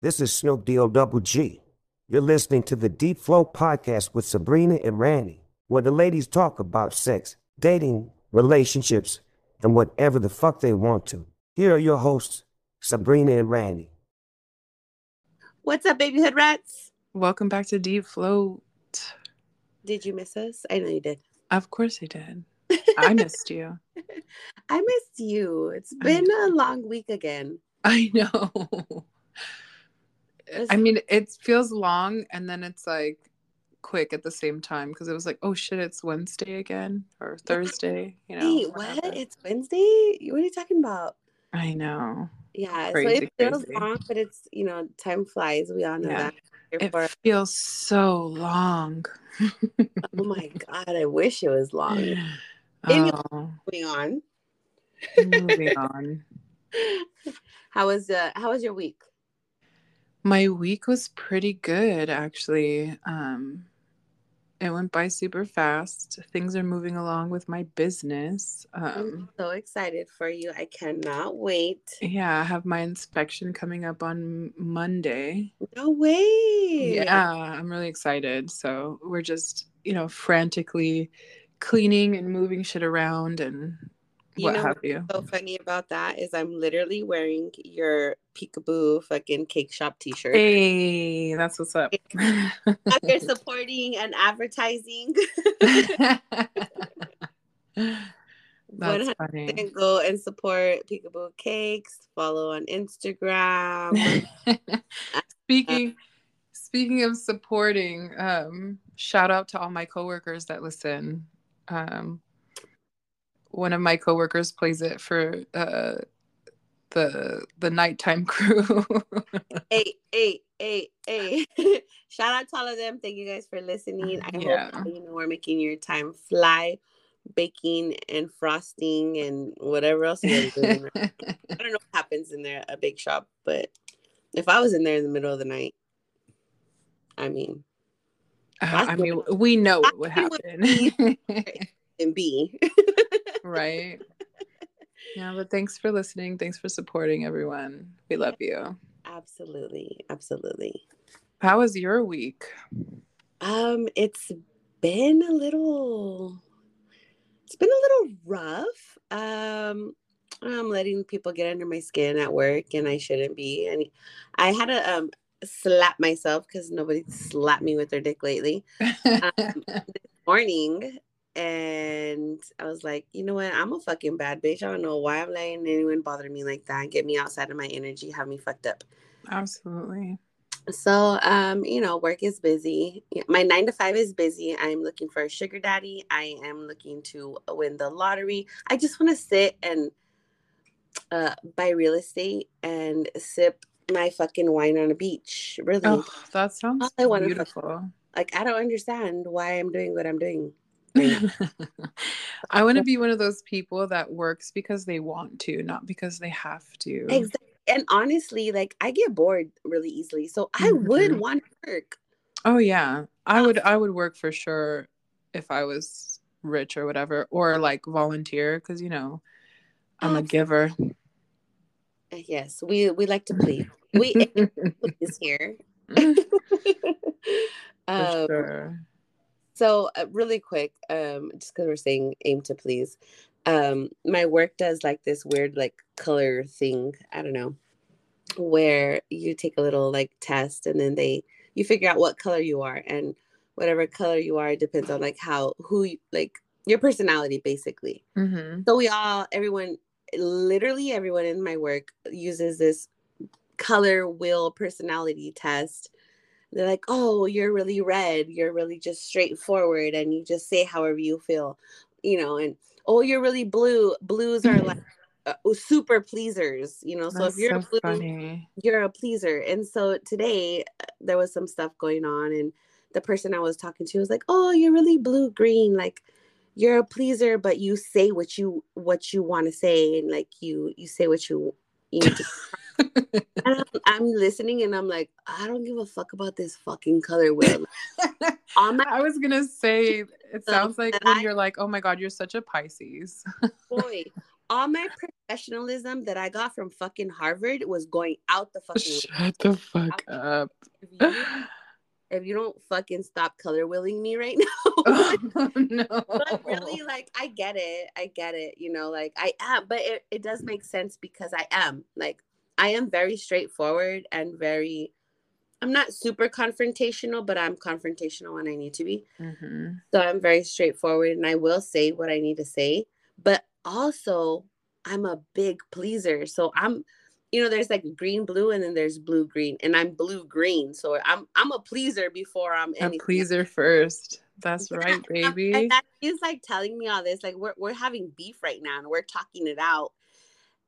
This is Snoop D-O double G. You're listening to the Deep Float podcast with Sabrina and Randy, where the ladies talk about sex, dating, relationships, and whatever the fuck they want to. Here are your hosts, Sabrina and Randy. What's up, babyhood rats? Welcome back to Deep Float. Did you miss us? I know you did. Of course I did. I missed you. I missed you. It's been a long week again. I know. I mean, it feels long and then it's like quick at the same time because it was like, oh shit, it's Wednesday again or Thursday. You know, Wait, what? It's Wednesday? What are you talking about? I know. Yeah, Crazy, so it feels crazy. long, but it's you know, time flies. We all know Yeah. that. It feels so long. oh my god, I wish it was long. Maybe- oh, Moving on. moving on. How was uh how was your week? My week was pretty good, actually. Um, it went by super fast. Things are moving along with my business. I'm Um, so excited for you. I cannot wait. yeah, I have my inspection coming up on Monday. No way. Yeah, I'm really excited. So we're just, you know, frantically cleaning and moving shit around and You what know have you. so funny about that is I'm literally wearing your peekaboo fucking cake shop t-shirt. Hey, that's what's up. You're supporting and advertising. that's funny. Go and support Peekaboo Cakes. Follow on Instagram. speaking speaking of supporting um shout out to all my coworkers that listen um one of my coworkers plays it for uh the the nighttime crew hey, hey, hey, hey. Shout out to all of them. Thank you guys for listening. I Yeah. hope you know we're making your time fly, baking and frosting and whatever else you're doing. I don't know what happens in there, a bake shop, but if I was in there in the middle of the night, I mean, Uh, i mean we know what would happen and B. right yeah but thanks for listening thanks for supporting everyone we love you absolutely, absolutely. how was your week Um, it's been a little it's been a little rough. Um I'm letting people get under my skin at work and I shouldn't be. And I had to um slap myself because nobody slapped me with their dick lately. This morning and I was like, you know what? I'm a fucking bad bitch. I don't know why I'm letting anyone bother me like that. Get me outside of my energy, have me fucked up. absolutely So, um, you know, work is busy. My nine to five is busy. I'm looking for a sugar daddy. I am looking to win the lottery. I just want to sit and uh, buy real estate and sip my fucking wine on a beach. Really, oh that sounds All I wanna fuck- beautiful like I don't understand why I'm doing what I'm doing. I want to be one of those people that works because they want to, not because they have to. Exactly. And honestly, like I get bored really easily, so I would Mhm. want to work. Oh yeah, I would. I would work for sure if I was rich or whatever, or like volunteer because you know I'm a Oh, giver. Yes, we we like to please. We please here. For um, sure. So uh, really quick, um, just because we're saying aim to please, um, my work does like this weird like color thing. I don't know, where you take a little like test and then they you figure out what color you are and whatever color you are depends on like how who you, like your personality basically. hmm So we all everyone literally everyone in my work uses this color wheel personality test. They're like, "Oh, you're really red. You're really just straightforward and you just say however you feel." You know, and oh, you're really blue. Blues are like uh, super pleasers, you know. So That's if you're so a blue, funny. you're a pleaser. And so today uh, there was some stuff going on, and the person I was talking to was like, "Oh, you're really blue green. Like you're a pleaser, but you say what you what you want to say, and like you you say what you you need to." and I'm, I'm listening, and I'm like, I don't give a fuck about this fucking color wheel. On my I was gonna say it sounds like when I- you're like, oh my god, you're such a Pisces. boy, all my professionalism that I got from fucking Harvard was going out the fucking Shut the fuck up. If you, if you don't fucking stop color willing me right now. oh, no. but really, like, I get it. I get it. You know, like, I am, but it, it does make sense because I am. Like, I am very straightforward and very, I'm not super confrontational, but I'm confrontational when I need to be. hmm So I'm very straightforward and I will say what I need to say. But also, I'm a big pleaser. So I'm, you know, there's like green, blue, and then there's blue, green, and I'm blue, green. So I'm I'm a pleaser before I'm A pleaser first. That's right, baby. And that she's like telling me all this, like we're we're having beef right now, and we're talking it out.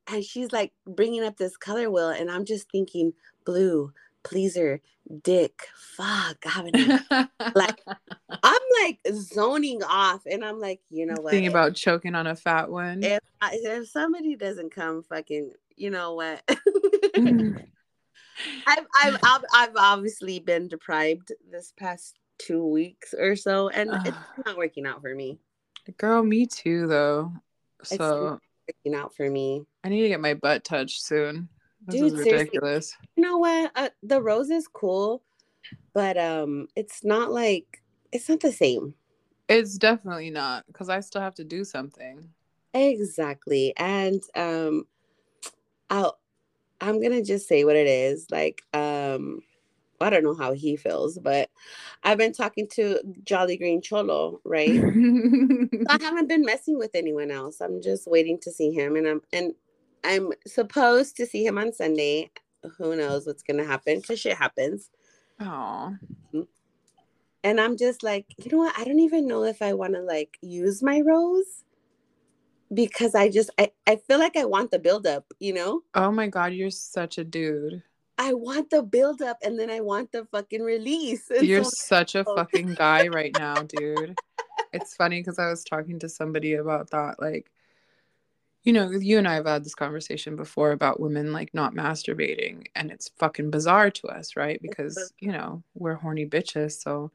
And she's like bringing up this color wheel, and I'm just thinking blue, pleaser, dick, fuck. I haven't. like, I'm like zoning off, and I'm like, you know what? Thinking about choking on a fat one. if I, if somebody doesn't come, fucking, you know what? Mm. I've, I've I've I've obviously been deprived this past two weeks or so, and it's not working out for me. Girl, me too, though. It's So Working out for me. I need to get my butt touched soon. This Dude, is ridiculous. You know what? Uh, the rose is cool, but um, it's not like it's not the same. It's definitely not because I still have to do something. Exactly, and um, I'll I'm gonna just say what it is. Like um, I don't know how he feels, but I've been talking to Jolly Green Cholo, right? I haven't been messing with anyone else. I'm just waiting to see him, and I'm and I'm supposed to see him on Sunday. Who knows what's gonna happen? Because shit happens. Oh, And I'm just like, you know what? I don't even know if I want to like use my rose because I just I, I feel like I want the buildup, you know? oh my God, you're such a dude. I want the buildup and then I want the fucking release. And You're so- such a Oh. fucking guy right now, dude. It's funny because I was talking to somebody about that. Like, you know, you and I have had this conversation before about women like not masturbating, and it's fucking bizarre to us, right? Because, you know, we're horny bitches. So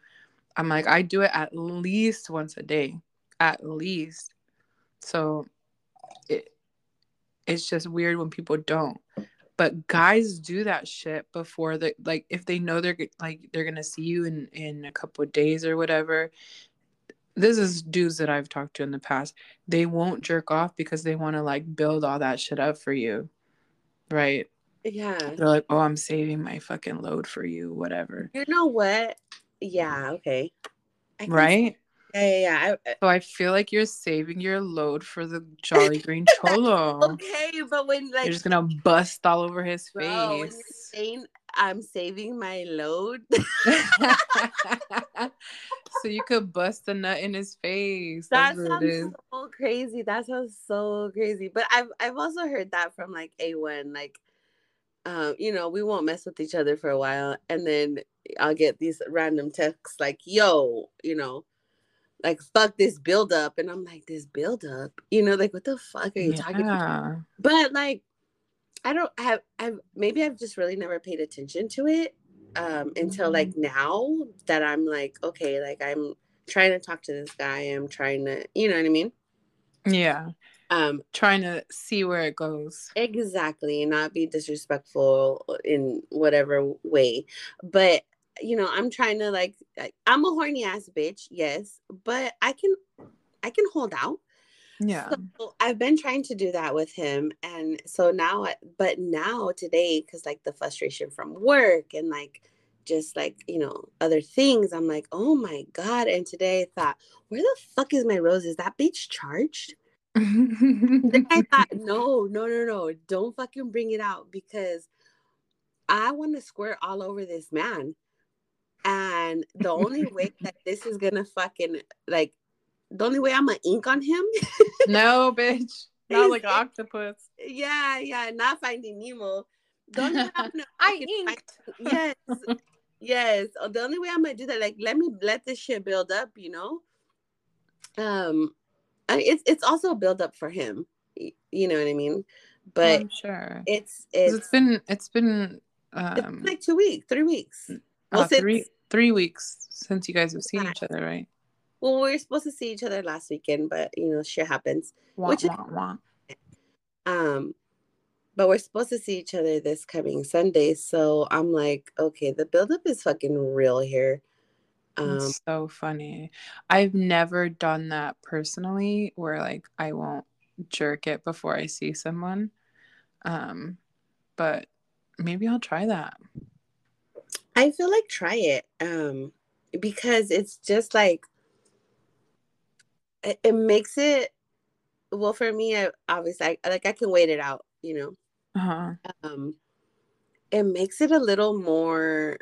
I'm like, I do it at least once a day, at least. So it, it's just weird when people don't but guys do that shit before they like if they know they're like they're gonna see you in in a couple of days or whatever this is dudes that i've talked to in the past they won't jerk off because they want to like build all that shit up for you right yeah. they're like oh i'm saving my fucking load for you whatever You know what? Yeah, okay. Right Yeah, yeah, yeah. I- I- so i feel like you're saving your load for the jolly green cholo okay, but when like you're just gonna bust all over his bro, when you're face saying I'm saving my load, so you could bust a nut in his face. that That's what it is. sounds so crazy. That sounds so crazy. But I've I've also heard that from like A1, like um, you know, we won't mess with each other for a while, and then I'll get these random texts like, yo, you know, like fuck this build up. And I'm like, this build up, you know, like what the fuck are you talking about? But like i don't have i've maybe i've just really never paid attention to it um until like now that i'm like okay like i'm trying to talk to this guy i'm trying to you know what i mean Yeah. um Trying to see where it goes. exactly not be disrespectful in whatever way but you know i'm trying to like i'm a horny ass bitch yes but i can i can hold out Yeah. So I've been trying to do that with him. And so now, I- but now today, because like the frustration from work and like just like, you know, other things, I'm like, oh my God. And today I thought, where the fuck is my rose? Is that bitch charged? Then I thought, no, no, no, no, don't fucking bring it out because I want to squirt all over this man. And the only way that this is gonna fucking like, the only way I'm gonna ink on him no, bitch. Not like octopus. Yeah, yeah, not finding Nemo. The only way I'm gonna I fucking find- yes, yes. Uh, The only way I'm gonna do that, like, let me let this shit build up, you know. Um, I, it's it's also a build up for him, you know what I mean. But I'm sure. it's it's, it's been it's been it's um like two weeks, three weeks. uh, Well, since three three weeks since you guys have seen each other, right? Well, we were supposed to see each other last weekend, but you know, shit happens. Wah, Which is- wah, wah. Um, but we're supposed to see each other this coming Sunday. So I'm like, okay, the buildup is fucking real here. Um, It's so funny. I've never done that personally where like I won't jerk it before I see someone. Um, but maybe I'll try that. I feel like try it. Um, because it's just like it, it makes it well for me I obviously I, like I can wait it out, you know. Uh-huh. Um it makes it a little more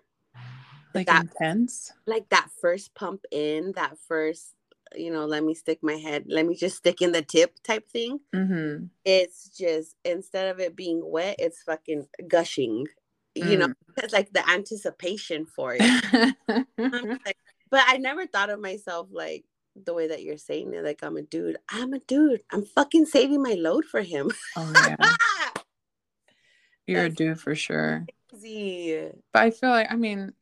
like that, intense. Like that first pump in, that first you know, let me stick my head, let me just stick in the tip type thing. Mm-hmm. It's just instead of it being wet, it's fucking gushing. You mm. know, it's like the anticipation for it. like, but I never thought of myself like the way that you're saying it. Like I'm a dude. I'm a dude. I'm fucking saving my load for him. Oh yeah. you're That's a dude for sure. Crazy. But I feel like I mean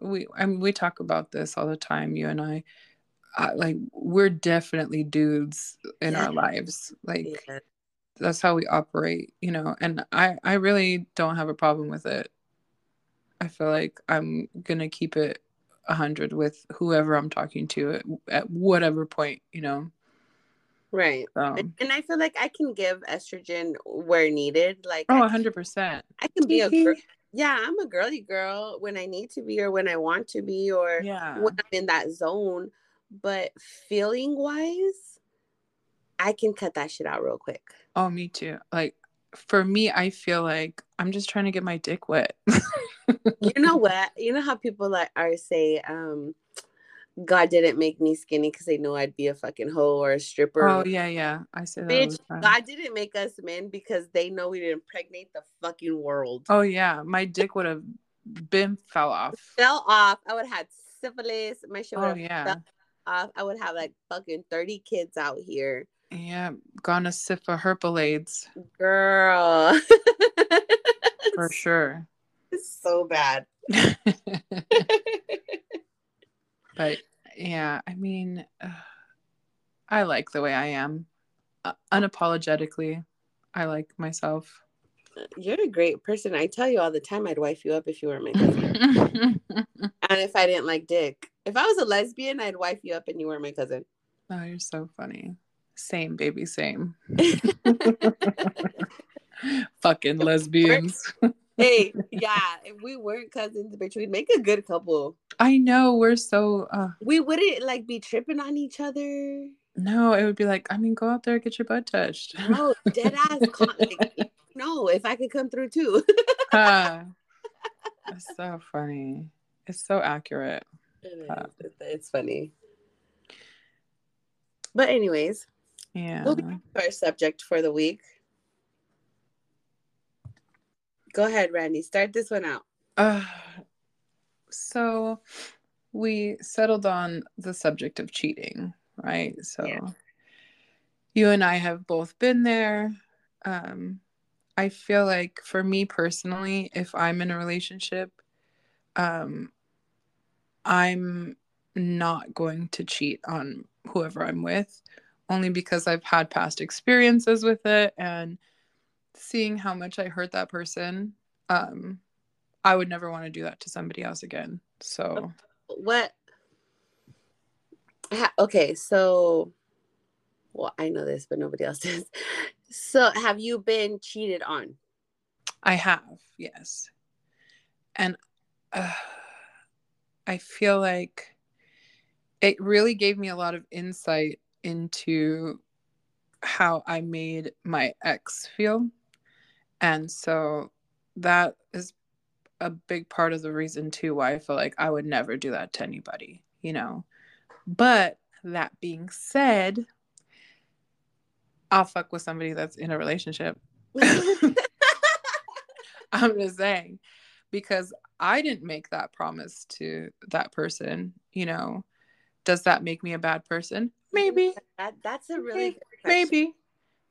we I mean we talk about this all the time. You and I. Uh, like we're definitely dudes in yeah. our lives. Like yeah. that's how we operate, you know. And I I really don't have a problem with it. I feel like I'm gonna keep it a hundred with whoever I'm talking to at, at whatever point, you know. Right. And I feel like I can give estrogen where needed. Like oh, hundred percent. I can be a girl. Yeah, I'm a girly girl when I need to be or when I want to be or yeah. when I'm in that zone. But feeling wise, I can cut that shit out real quick. Oh, me too. Like for me, I feel like I'm just trying to get my dick wet. you know what? You know how people like are say, um, God didn't make me skinny because they know I'd be a fucking hoe or a stripper. Oh yeah, yeah. I say that. Bitch, God didn't make us men because they know we didn't impregnate the fucking world. Oh yeah, my dick would have been fell off. Fell off. I would have had syphilis. My shit would oh, yeah. off. I would have like fucking thirty kids out here. Yeah, gonna sip for herpalades. Girl. for sure. So bad. but yeah, I mean, uh, I like the way I am. Uh, unapologetically, I like myself. You're a great person. I tell you all the time I'd wife you up if you were my cousin. and if I didn't like dick. If I was a lesbian, I'd wife you up and you were my cousin. Oh, you're so funny. Same, baby, same. Fucking lesbians. Hey, yeah, if we weren't cousins, bitch, we'd make a good couple. I know we're so. Uh, we wouldn't like be tripping on each other. No, it would be like, I mean, go out there, get your butt touched. No, dead ass. Like, no, if I could come through too. it's so funny. It's so accurate. It it's funny. But anyways, yeah. We'll Our subject for the week. Go ahead, Randy. Start this one out. Uh, so we settled on the subject of cheating, right? So yeah. you and I have both been there. Um, I feel like for me personally, if I'm in a relationship, um, I'm not going to cheat on whoever I'm with only because I've had past experiences with it and seeing how much I hurt that person. Um, I would never want to do that to somebody else again. So, what? Okay, so, well, I know this, but nobody else does. So, have you been cheated on? I have, yes. And uh, I feel like it really gave me a lot of insight into how I made my ex feel. And so that is a big part of the reason too why I feel like I would never do that to anybody, you know. But that being said, I'll fuck with somebody that's in a relationship. I'm just saying because I didn't make that promise to that person, you know. Does that make me a bad person? Maybe. That that's a really maybe.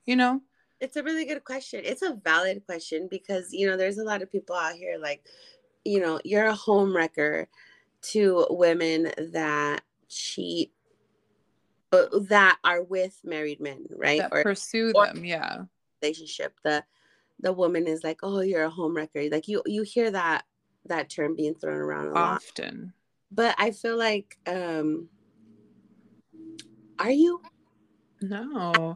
You know. It's a really good question. It's a valid question because you know there's a lot of people out here like, you know, you're a home wrecker to women that cheat uh, that are with married men, right? That or pursue or, them, yeah. relationship the the woman is like oh you're a home wrecker like you you hear that that term being thrown around a lot Often. but i feel like um are you No.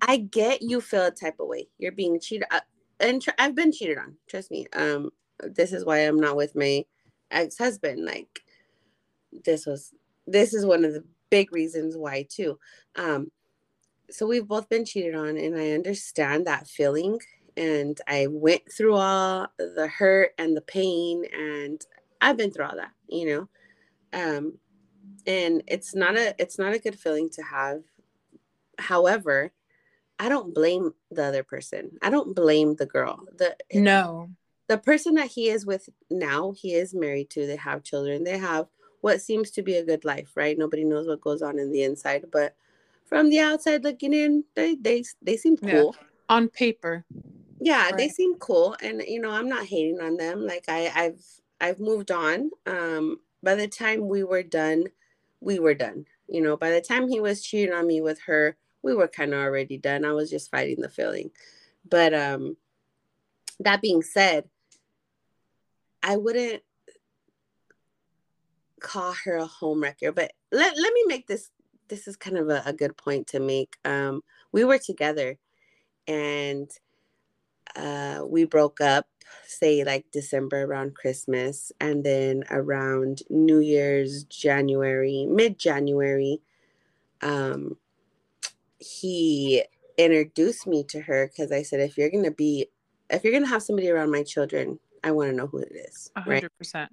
I get you feel a type of way. You're being cheated, uh, and tr- I've been cheated on. Trust me. Um, this is why I'm not with my ex husband. Like, this was this is one of the big reasons why too. Um, so we've both been cheated on, and I understand that feeling. And I went through all the hurt and the pain, and I've been through all that, you know. Um, and it's not a it's not a good feeling to have however i don't blame the other person. I don't blame the girl. The No. the person that he is with now he is married to they have children they have what seems to be a good life right? Nobody knows what goes on in the inside but from the outside looking in they they, they seem Yeah. cool. On paper. yeah they seem cool and you know i'm not hating on them. Like i i've i've moved on. Um by the time we were done we were done. You know by the time he was cheating on me with her we were kind of already done. I was just fighting the feeling. But um that being said i wouldn't call her a home wrecker but let, let me make this this is kind of a, a good point to make. Um we were together and uh, we broke up say like december around christmas and then around new year's january mid-january um, he introduced me to her because i said if you're gonna be if you're gonna have somebody around my children i want to know who it is right hundred percent.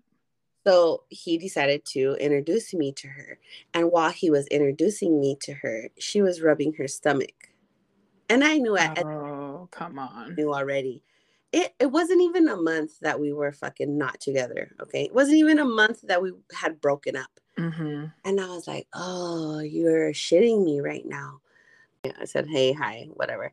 so he decided to introduce me to her. And while he was introducing me to her, she was rubbing her stomach. And I knew I, I Oh, come on. knew already. It, it wasn't even a month that we were fucking not together. Okay. It wasn't even a month that we had broken up. Mm-hmm. And I was like, oh, you're shitting me right now. I said, hey, hi, whatever.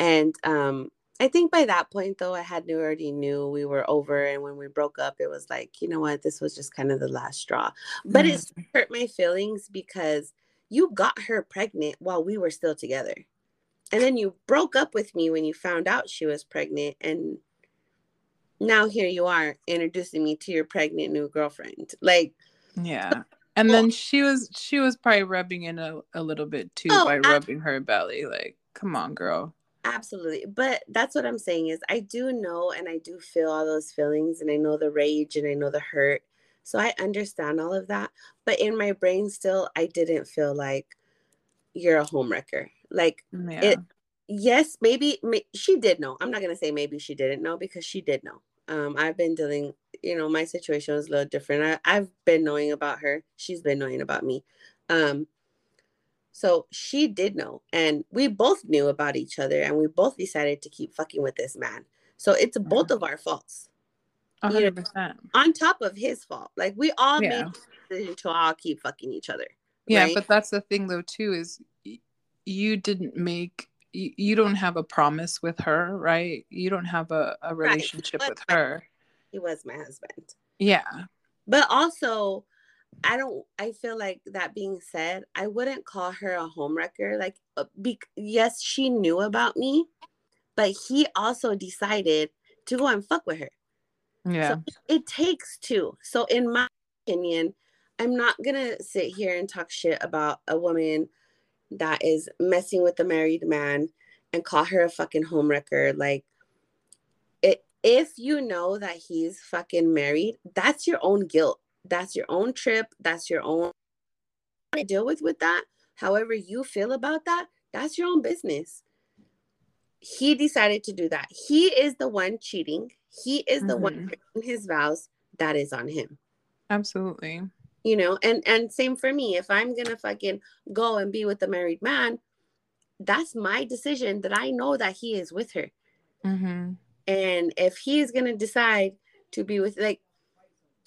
And um, I think by that point, though, I had knew, already knew we were over. And when we broke up, it was like, you know what? This was just kind of the last straw. But it's hurt my feelings because you got her pregnant while we were still together. And then you broke up with me when you found out she was pregnant. And now here you are introducing me to your pregnant new girlfriend. Like, Yeah. And then she was she was probably rubbing in a, a little bit too Oh, by I- rubbing her belly. Like, come on, girl. Absolutely. But that's what I'm saying is I do know and I do feel all those feelings and I know the rage and I know the hurt. So I understand all of that. But in my brain still I didn't feel like you're a homewrecker. Like Yeah. It- yes, maybe may, she did know. I'm not going to say maybe she didn't know because she did know. Um I've been dealing, you know, my situation was a little different. I, I've been knowing about her. She's been knowing about me. Um so she did know, and we both knew about each other, and we both decided to keep fucking with this man. So it's both of our faults, A you hundred percent. on top of his fault. Like we all Yeah. made the decision to all keep fucking each other. Yeah, right? but that's the thing though too is you didn't make you, you don't have a promise with her, right? You don't have a, a relationship But with her. He was my husband. Yeah. But also, I don't. I feel like that being said, I wouldn't call her a homewrecker. Like, uh, be, yes, she knew about me, but he also decided to go and fuck with her. Yeah. it takes two. So, in my opinion, I'm not gonna sit here and talk shit about a woman that is messing with a married man and call her a fucking homewrecker. Like, if you know that he's fucking married, that's your own guilt. That's your own trip. That's your own deal with with that. However you feel about that, that's your own business. He decided to do that. He is the one cheating. He is the one Mhm. breaking his vows. That is on him. Absolutely. You know, and and same for me. If I'm gonna fucking go and be with a married man, that's my decision that I know that he is with her. Mm-hmm. And if he is gonna decide to be with like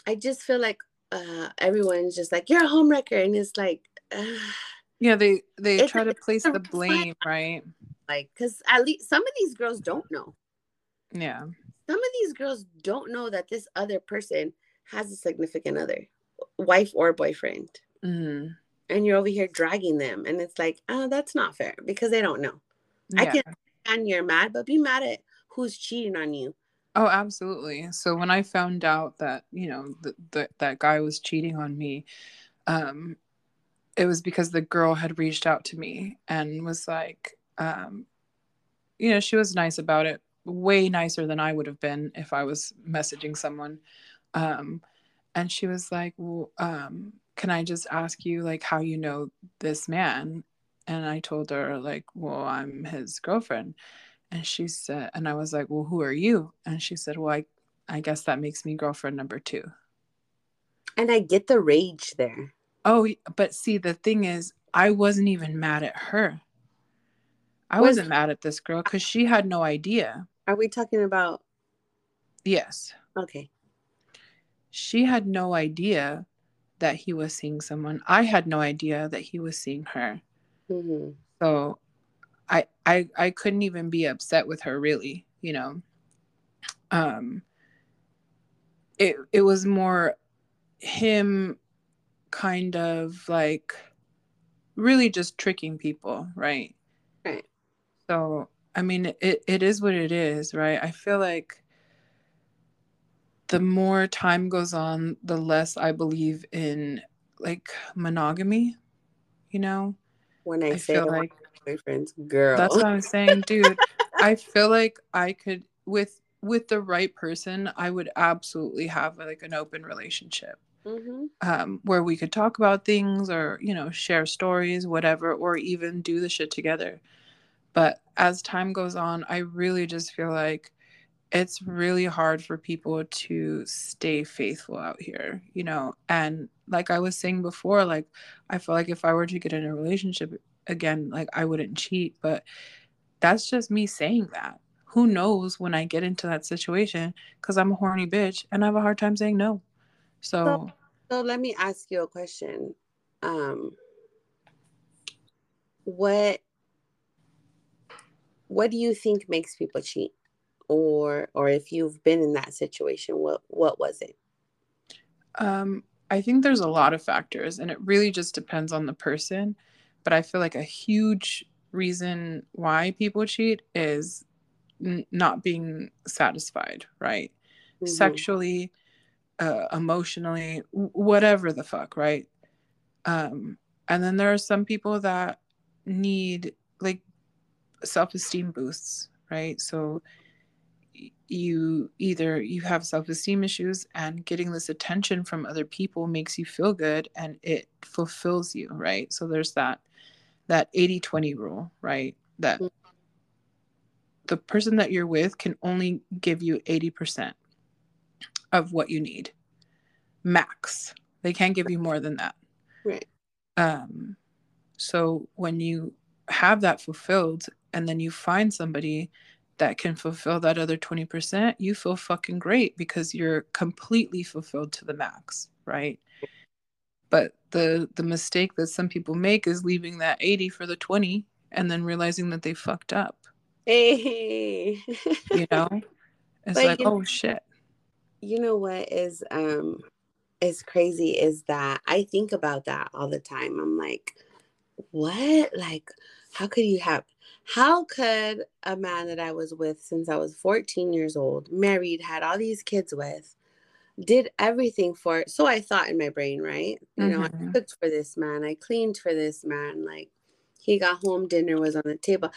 I just feel like uh everyone's just like, You're a homewrecker, and it's like uh, Yeah, they they try to place the blame, right? like because at least some of these girls don't know. Yeah. Some of these girls don't know that this other person has a significant other, wife or boyfriend. Mm-hmm. and you're over here dragging them and it's like oh that's not fair because they don't know I Yeah. can- and you're mad, but be mad at who's cheating on you. Oh, absolutely. So when I found out that, you know, that that guy was cheating on me, um, it was because the girl had reached out to me and was like, um, you know, she was nice about it, way nicer than I would have been if I was messaging someone. Um, and she was like, well, um, can I just ask you like how you know this man? And I told her like, well, I'm his girlfriend. And she said, and I was like, well, who are you? And she said, well, I, I guess that makes me girlfriend number two. And I get the rage there. Oh, but see, the thing is, I wasn't even mad at her. I was, wasn't mad at this girl because she had no idea. Are we talking about? Yes. Okay. She had no idea that he was seeing someone. I had no idea that he was seeing her. Mm-hmm. So I I I couldn't even be upset with her really, you know. Um it it was more him kind of like really just tricking people, right? Right. So I mean it it is what it is, right? I feel like the more time goes on, the less I believe in like monogamy, you know? When I, I say like boyfriends, girl. That's what I'm saying, dude. I feel like I could with with the right person, I would absolutely have like an open relationship. Mm-hmm. Um, where we could talk about things or you know share stories whatever or even do the shit together but as time goes on i really just feel like it's really hard for people to stay faithful out here you know and like i was saying before like i feel like if i were to get in a relationship again like i wouldn't cheat but that's just me saying that. Who knows when i get into that situation because i'm a horny bitch and i have a hard time saying no. So, so so let me ask you a question. Um what what do you think makes people cheat? Or or if you've been in that situation what what was it? Um i think there's a lot of factors and it really just depends on the person but I feel like a huge reason why people cheat is n- not being satisfied, right? Mm-hmm. Sexually, uh, emotionally, w- whatever the fuck, right? Um, and then there are some people that need like self-esteem boosts, right? So you either you have self-esteem issues and getting this attention from other people makes you feel good and it fulfills you right so there's that that 80 20 rule, right? That mm-hmm. the person that you're with can only give you 80% of what you need, max. They can't give you more than that. Right. Um, so when you have that fulfilled and then you find somebody that can fulfill that other 20%, you feel fucking great because you're completely fulfilled to the max, right? But the the mistake that some people make is leaving that 80 for the 20 and then realizing that they fucked up. Hey. you know? It's but like, oh know, shit. You know what is um is crazy is that I think about that all the time. I'm like, what? Like, how could you have how could a man that I was with since I was 14 years old, married, had all these kids with, did everything for it. So I thought in my brain, right? You mm-hmm. know, I mm-hmm. cooked for this man, I cleaned for this man, like he got home, dinner was on the table.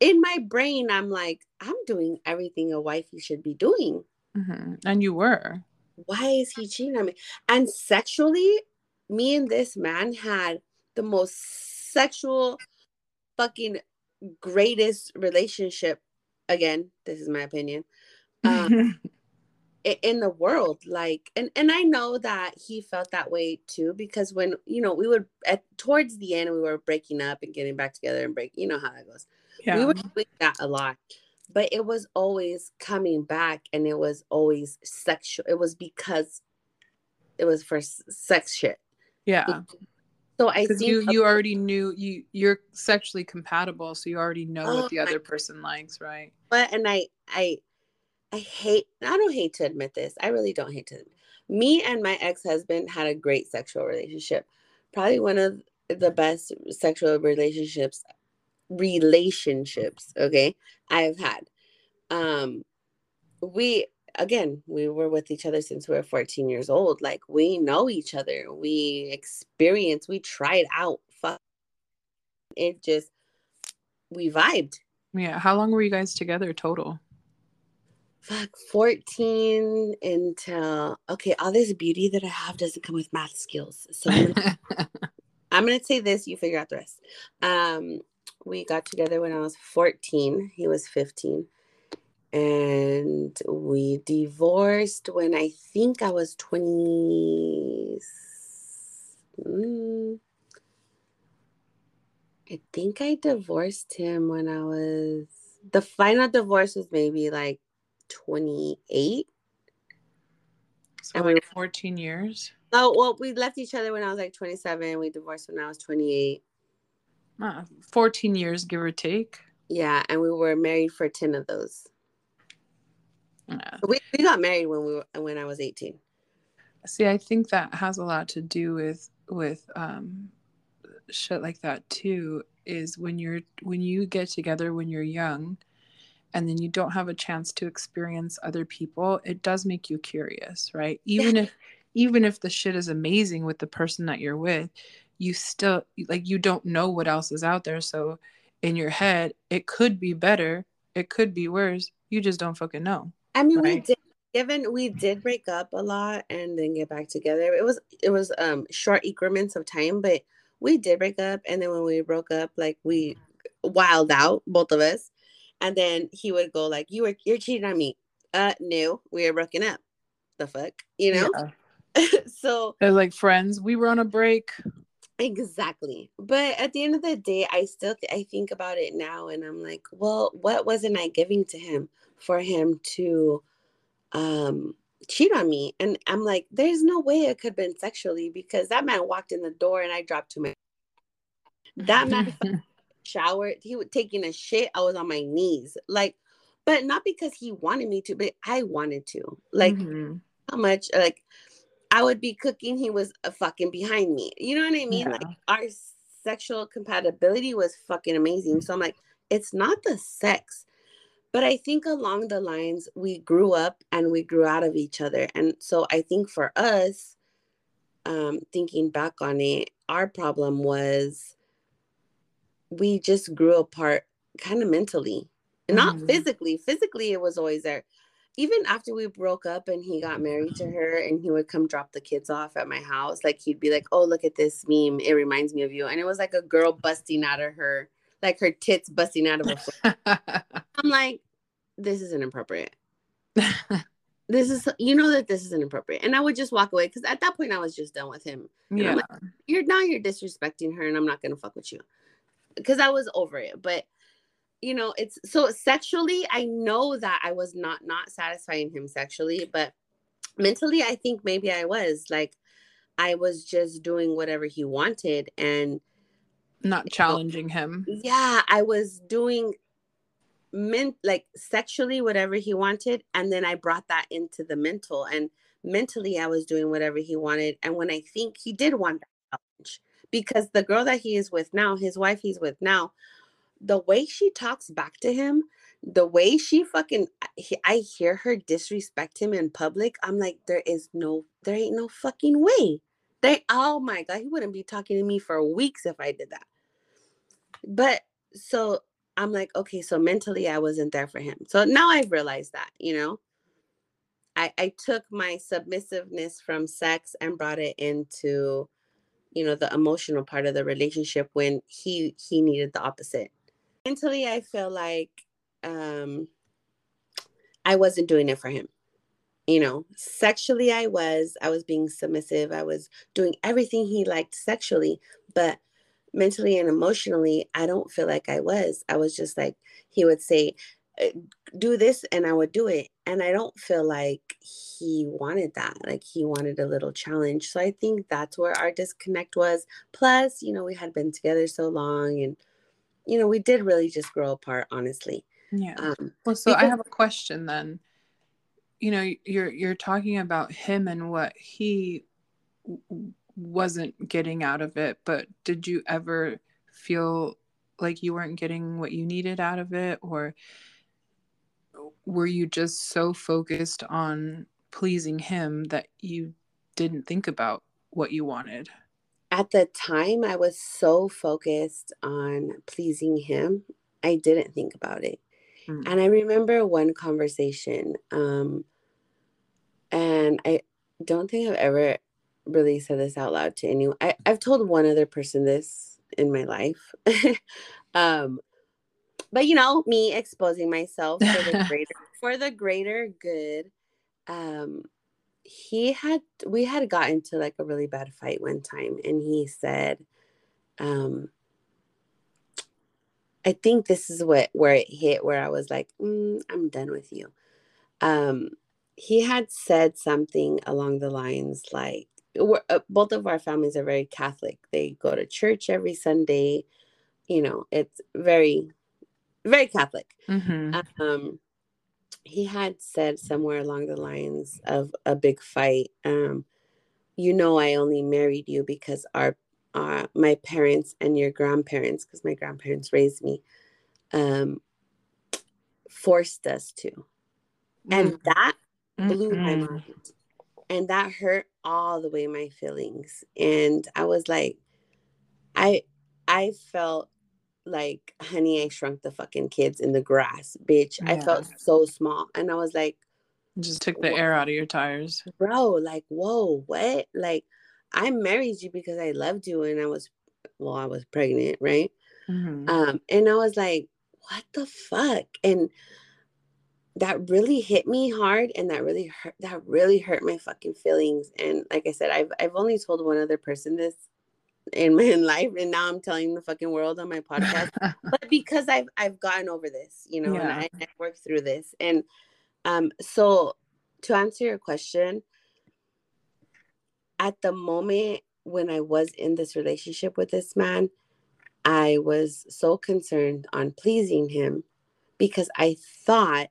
In my brain, I'm like, I'm doing everything a wifey should be doing. Mm-hmm. And you were. Why is he cheating on me? And sexually, me and this man had the most sexual, fucking greatest relationship. Again, this is my opinion. Um, in the world like and and i know that he felt that way too because when you know we would at towards the end we were breaking up and getting back together and break you know how that goes. Yeah. we were doing that a lot but it was always coming back and it was always sexual it was because it was for sex shit. Yeah. So i think you you already knew you you're sexually compatible so you already know oh what the other person likes right? But and i i I hate, I don't hate to admit this. I really don't hate to. Me and my ex husband had a great sexual relationship. Probably one of the best sexual relationships relationships, okay, I've had. Um, we again, we were with each other since we were 14 years old. Like we know each other. We experienced, we tried out. Fuck. It just we vibed. Yeah. How long were you guys together total? Fuck 14 until okay, all this beauty that I have doesn't come with math skills. So I'm gonna, I'm gonna say this, you figure out the rest. Um, we got together when I was 14, he was 15 and we divorced when I think I was 20. Mm, I think I divorced him when I was the final divorce was maybe like 28. So and like 14 years. Oh well, we left each other when I was like 27. We divorced when I was 28. Uh, 14 years, give or take. Yeah, and we were married for 10 of those. Yeah. We, we got married when we were, when I was 18. See, I think that has a lot to do with with um shit like that too is when you're when you get together when you're young and then you don't have a chance to experience other people, it does make you curious, right? Even if even if the shit is amazing with the person that you're with, you still like you don't know what else is out there. So in your head, it could be better, it could be worse. You just don't fucking know. I mean, right? we did given we did break up a lot and then get back together. It was it was um short increments of time, but we did break up and then when we broke up, like we wild out, both of us. And then he would go like, You were you're cheating on me. Uh no, we were broken up. The fuck? You know? Yeah. so they're like friends. We were on a break. Exactly. But at the end of the day, I still th- I think about it now and I'm like, well, what wasn't I giving to him for him to um cheat on me? And I'm like, there's no way it could have been sexually because that man walked in the door and I dropped to my that man showered, he was taking a shit. I was on my knees. Like, but not because he wanted me to, but I wanted to. Like mm-hmm. how much like I would be cooking, he was a fucking behind me. You know what I mean? Yeah. Like our sexual compatibility was fucking amazing. So I'm like, it's not the sex. But I think along the lines, we grew up and we grew out of each other. And so I think for us, um, thinking back on it, our problem was we just grew apart kind of mentally, not mm-hmm. physically. Physically, it was always there even after we broke up and he got married to her and he would come drop the kids off at my house, like he'd be like, Oh, look at this meme. It reminds me of you. And it was like a girl busting out of her, like her tits busting out of her. I'm like, This is inappropriate. this is you know that this is inappropriate. And I would just walk away because at that point I was just done with him. And yeah. Like, you're now you're disrespecting her and I'm not gonna fuck with you. Because I was over it. But you know it's so sexually i know that i was not not satisfying him sexually but mentally i think maybe i was like i was just doing whatever he wanted and not challenging you know, him yeah i was doing men like sexually whatever he wanted and then i brought that into the mental and mentally i was doing whatever he wanted and when i think he did want that challenge because the girl that he is with now his wife he's with now the way she talks back to him, the way she fucking I hear her disrespect him in public, I'm like, there is no, there ain't no fucking way. They, oh my god, he wouldn't be talking to me for weeks if I did that. But so I'm like, okay, so mentally I wasn't there for him. So now I've realized that, you know. I, I took my submissiveness from sex and brought it into, you know, the emotional part of the relationship when he he needed the opposite. Mentally i feel like um i wasn't doing it for him. You know sexually i was i was being submissive i was doing everything he liked sexually but mentally and emotionally i don't feel like i was. I was just like he would say do this and i would do it and i don't feel like he wanted that like he wanted a little challenge so i think that's where our disconnect was plus you know we had been together so long and you know, we did really just grow apart, honestly. Yeah. Um, well, so because- I have a question then. You know, you're you're talking about him and what he w- wasn't getting out of it, but did you ever feel like you weren't getting what you needed out of it or were you just so focused on pleasing him that you didn't think about what you wanted? At the time i was so focused on pleasing him i didn't think about it. Mm. and i remember one conversation um and i don't think i've ever really said this out loud to anyone. I, i've told one other person this in my life. Um but you know me exposing myself for the greater for the greater good um he had we had gotten to like a really bad fight one time and he said um i think this is what where it hit where i was like mm, i'm done with you. Um he had said something along the lines like uh, both of our families are very catholic. They go to church every sunday. You know it's very very catholic mm-hmm. um he had said somewhere along the lines of a big fight um you know i only married you because our uh, my parents and your grandparents because my grandparents raised me um forced us to mm-hmm. and that blew mm-hmm. my mind and that hurt all the way my feelings and i was like i i felt like honey i shrunk the fucking kids in the grass bitch. Yeah. i felt so small. And i was like just took the air out of your tires. Bro like whoa what? Like i married you because i loved you and i was well i was pregnant right? Mm-hmm. um and i was like what the fuck? And that really hit me hard and that really hurt that really hurt my fucking feelings. And like i said i've i've only told one other person this in my life and now i'm telling the fucking world on my podcast but because i've i've gotten over this you know yeah. and I, I worked through this and um so to answer your question at the moment when i was in this relationship with this man i was so concerned on pleasing him because i thought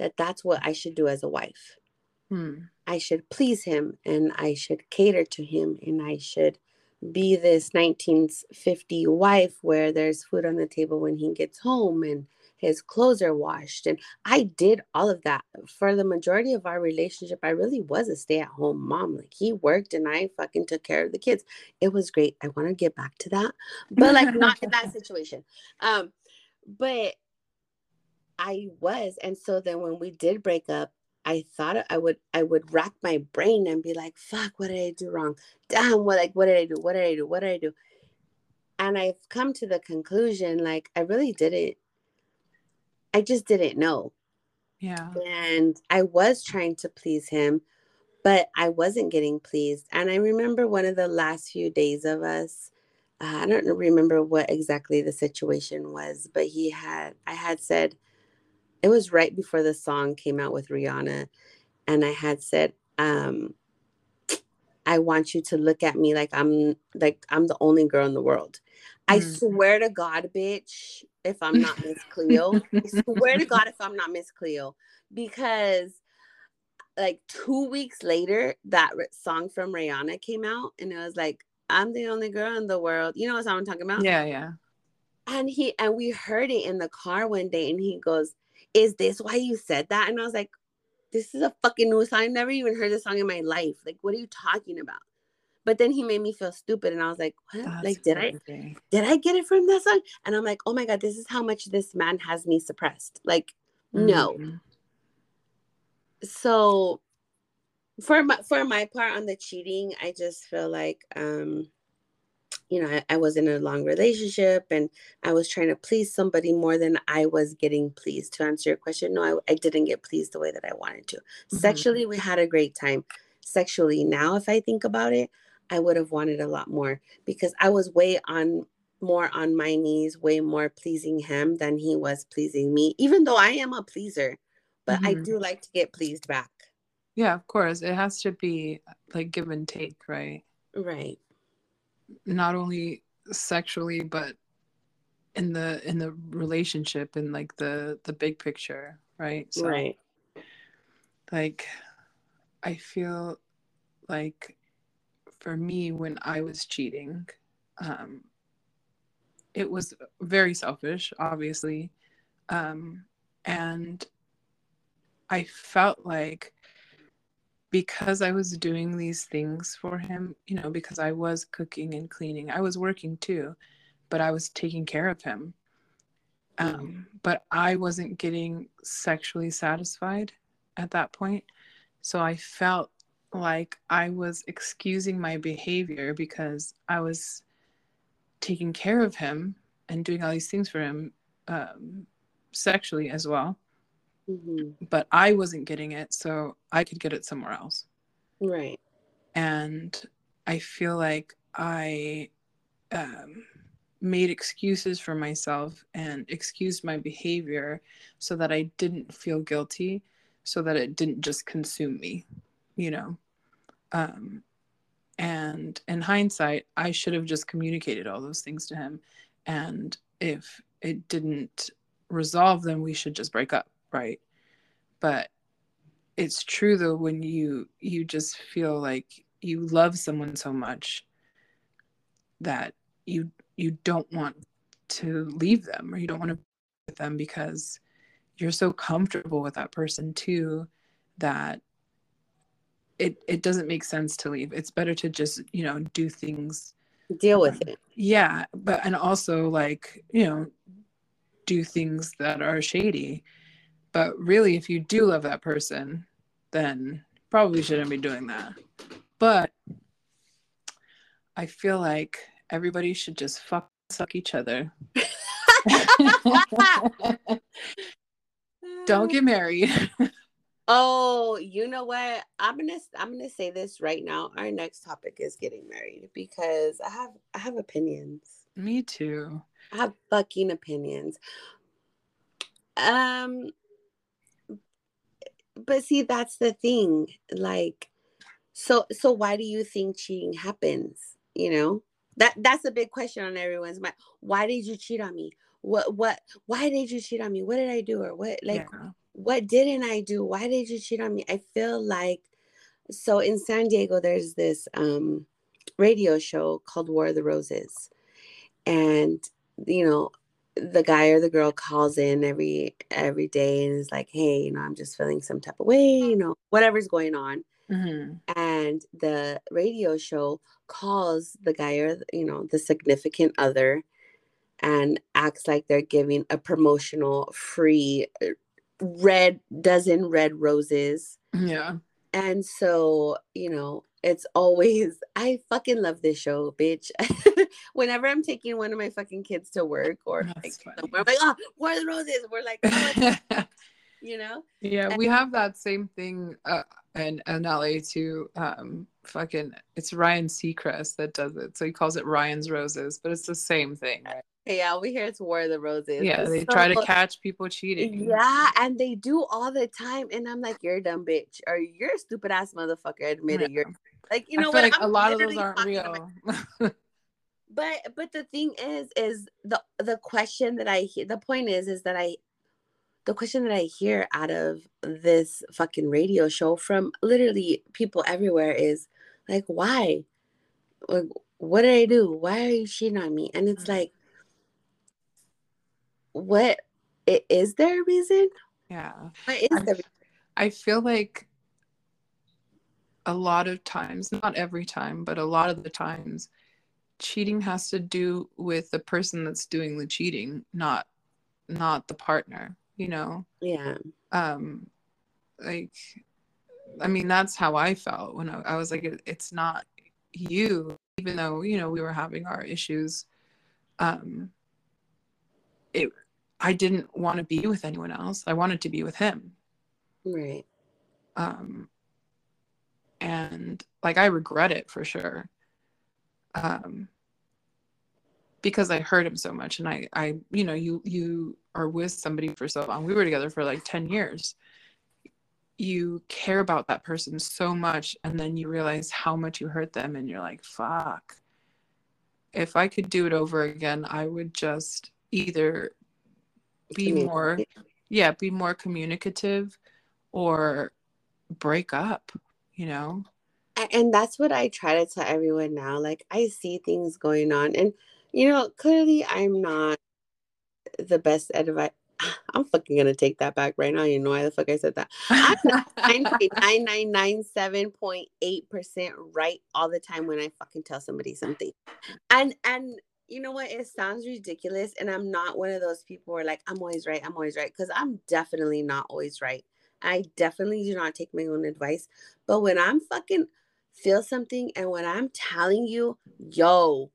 that that's what I should do as a wife. Hmm. I should please him and I should cater to him and I should be this 1950 wife where there's food on the table when he gets home and his clothes are washed. And I did all of that. For the majority of our relationship, I really was a stay at home mom. Like he worked and I fucking took care of the kids. It was great. I want to get back to that, but like not in that situation. Um, but I was. And so then when we did break up, I thought I would I would rack my brain and be like, fuck, what did I do wrong? Damn, what like what did I do? What did I do? What did I do? And I've come to the conclusion like I really didn't I just didn't know. Yeah. And I was trying to please him, but I wasn't getting pleased. And I remember one of the last few days of us, uh, I don't remember what exactly the situation was, but he had, I had said, it was right before the song came out with Rihanna. And I had said, um, I want you to look at me like I'm like I'm the only girl in the world. Mm-hmm. I mm. swear to God, bitch, if I'm not Miss Cleo, I swear to God if I'm not Miss Cleo, because like two weeks later, that song from Rihanna came out, and it was like I'm the only girl in the world. You know what song I'm talking about? Yeah, yeah. And he and we heard it in the car one day, and he goes, is this why you said that? And I was like, this is a fucking new song. I never even heard this song in my life. Like, what are you talking about? But then he made me feel stupid, and I was like, "What? That's like, did crazy. I did I get it from that song?" And I'm like, "Oh my god, this is how much this man has me suppressed." Like, mm-hmm. no. So, for my for my part on the cheating, I just feel like um you know, I, I, was in a long relationship and I was trying to please somebody more than I was getting pleased. To answer your question, no, I, I didn't get pleased the way that I wanted to. Mm-hmm. Sexually, we had a great time. Sexually, now, if I think about it, I would have wanted a lot more because I was way on more on my knees, way more pleasing him than he was pleasing me, even though I am a pleaser, but mm-hmm. I do like to get pleased back. Yeah, of course. It has to be like give and take, right? Right not only sexually but in the in the relationship in like the the big picture right so, right like i feel like for me when i was cheating um it was very selfish, obviously. Um, and I felt like because I was doing these things for him, you know, because I was cooking and cleaning, I was working too, but I was taking care of him. Um, mm. but I wasn't getting sexually satisfied at that point. So I felt like I was excusing my behavior because I was taking care of him and doing all these things for him um, sexually as well. Mm-hmm. But I wasn't getting it, so I could get it somewhere else. Right. And I feel like I um, made excuses for myself and excused my behavior so that I didn't feel guilty, so that it didn't just consume me, you know. Um, and in hindsight, I should have just communicated all those things to him. And if it didn't resolve them, we should just break up, right? But it's true though when you you just feel like you love someone so much that you you don't want to leave them or you don't want to be with them because you're so comfortable with that person too that it it doesn't make sense to leave. It's better to just you know do things deal with it. Yeah but and also like you know do things that are shady but really if you do love that person then probably shouldn't be doing that but i feel like everybody should just fuck suck each other don't get married Oh, you know what? I'm gonna I'm gonna say this right now. Our next topic is getting married because I have I have opinions. Me too. I have fucking opinions. Um but see that's the thing. Like so so why do you think cheating happens? You know? That that's a big question on everyone's mind. Why did you cheat on me? What what why did you cheat on me? What did I do or what like yeah what didn't I do? Why did you cheat on me? I feel like so in San Diego there's this um radio show called War of the Roses. And you know, the guy or the girl calls in every every day and is like, "Hey, you know, I'm just feeling some type of way, you know, whatever's going on." Mm-hmm. And the radio show calls the guy or you know the significant other and acts like they're giving a promotional free uh, red dozen red roses. Yeah. And so, you know, it's always I fucking love this show, bitch. Whenever I'm taking one of my fucking kids to work or like somewhere, I'm like, oh, where are the roses? We're like, oh, you know? Yeah, and- we have that same thing uh, in, in LA too. Um, fucking, it's Ryan Seacrest that does it. So he calls it Ryan's Roses, but it's the same thing, right? Yeah, we hear it's War of the Roses. Yeah, they so, try to catch people cheating. Yeah, and they do all the time. And I'm like, you're a dumb bitch, or you're a stupid ass motherfucker. Admit yeah. it. You're like, you know what? Like a lot of those aren't real. but but the thing is, is the the question that I hear. The point is, is that I, the question that I hear out of this fucking radio show from literally people everywhere is like, why? Like, what did I do? Why are you cheating on me? And it's mm. like what is there a reason? Yeah. What is I, there? I feel like a lot of times, not every time, but a lot of the times, cheating has to do with the person that's doing the cheating, not not the partner, you know? Yeah. Um like I mean that's how I felt when I, I was like it, it's not you even though you know we were having our issues um it I didn't want to be with anyone else. I wanted to be with him. Right. Um and like I regret it for sure. Um because I hurt him so much and I I you know you you are with somebody for so long. We were together for like 10 years. You care about that person so much and then you realize how much you hurt them and you're like fuck. If I could do it over again, I would just either be more yeah be more communicative or break up you know and that's what i try to tell everyone now like i see things going on and You know, clearly I'm not the best advice. I'm fucking gonna take that back right now. You know why the fuck I said that? I'm nine nine nine seven point eight percent right all the time when I fucking tell somebody something. And and you know what? It sounds ridiculous, and I'm not one of those people where like I'm always right. I'm always right because I'm definitely not always right. I definitely do not take my own advice. But when I'm fucking feel something and when I'm telling you, yo,